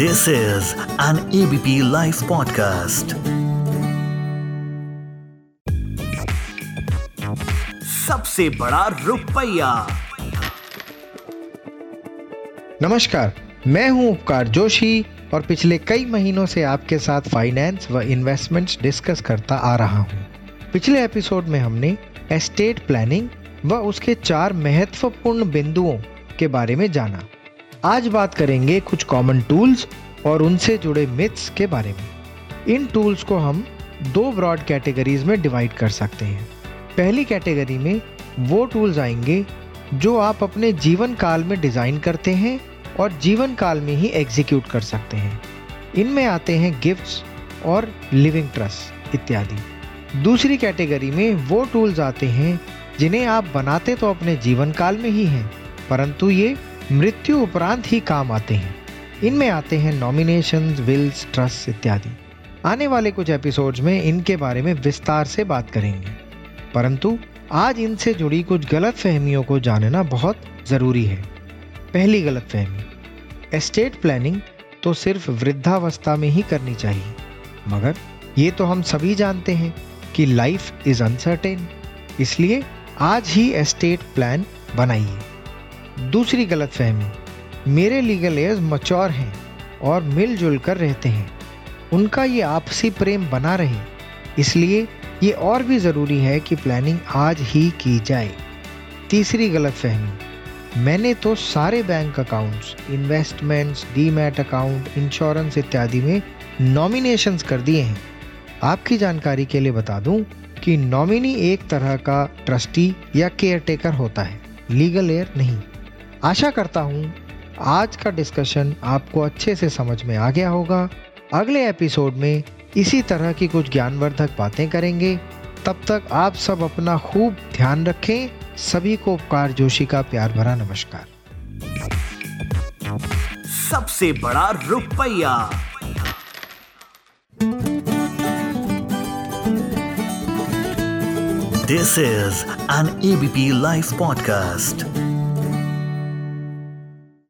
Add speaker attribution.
Speaker 1: This is an ABP Life podcast. सबसे बड़ा रुपया
Speaker 2: नमस्कार, मैं हूँ उपकार जोशी और पिछले कई महीनों से आपके साथ फाइनेंस व इन्वेस्टमेंट्स डिस्कस करता आ रहा हूँ। पिछले एपिसोड में हमने एस्टेट प्लानिंग व उसके चार महत्वपूर्ण बिंदुओं के बारे में जाना आज बात करेंगे कुछ कॉमन टूल्स और उनसे जुड़े मिथ्स के बारे में। इन टूल्स को हम दो ब्रॉड कैटेगरीज में डिवाइड कर सकते हैं। पहली कैटेगरी में वो टूल्स आएँगे जो आप अपने जीवन काल में डिज़ाइन करते हैं और जीवन काल में ही एग्जीक्यूट कर सकते हैं। इनमें आते हैं गिफ्ट्स और लिविंग ट्रस्ट इत्यादि। दूसरी कैटेगरी में वो टूल्स आते हैं जिन्हें आप बनाते तो अपने जीवन काल में ही हैं, परंतु ये मृत्यु उपरांत ही काम आते हैं। इनमें आते हैं नॉमिनेशन विल्स ट्रस्ट इत्यादि। आने वाले कुछ एपिसोड्स में इनके बारे में विस्तार से बात करेंगे। परंतु आज इनसे जुड़ी कुछ गलत फहमियों को जानना बहुत ज़रूरी है। पहली गलत फहमी एस्टेट प्लानिंग तो सिर्फ़ वृद्धावस्था में ही करनी चाहिए। मगर ये तो हम सभी जानते हैं कि लाइफ इज़ अनसर्टेन इसलिए आज ही एस्टेट प्लान बनाइए। दूसरी गलत फहमी। मेरे लीगल एज मच्योर हैं और मिलजुल कर रहते हैं। उनका ये आपसी प्रेम बना रहे। इसलिए ये और भी ज़रूरी है कि प्लानिंग आज ही की जाए। तीसरी गलत फहमी। मैंने तो सारे bank accounts investments demat account insurance इत्यादि में नॉमिनेशंस कर दिए हैं। आपकी जानकारी के लिए बता दूँ कि नॉमिनी एक तरह का ट्रस्टी या केयर टेकर होता है। लीगल एयर नहीं। आशा करता हूँ आज का डिस्कशन आपको अच्छे से समझ में आ गया होगा। अगले एपिसोड में इसी तरह की कुछ ज्ञानवर्धक बातें करेंगे। तब तक आप सब अपना खूब ध्यान रखें। सभी को उपकार जोशी का प्यार भरा नमस्कार।
Speaker 1: सबसे बड़ा रुपया। This is an ABP live podcast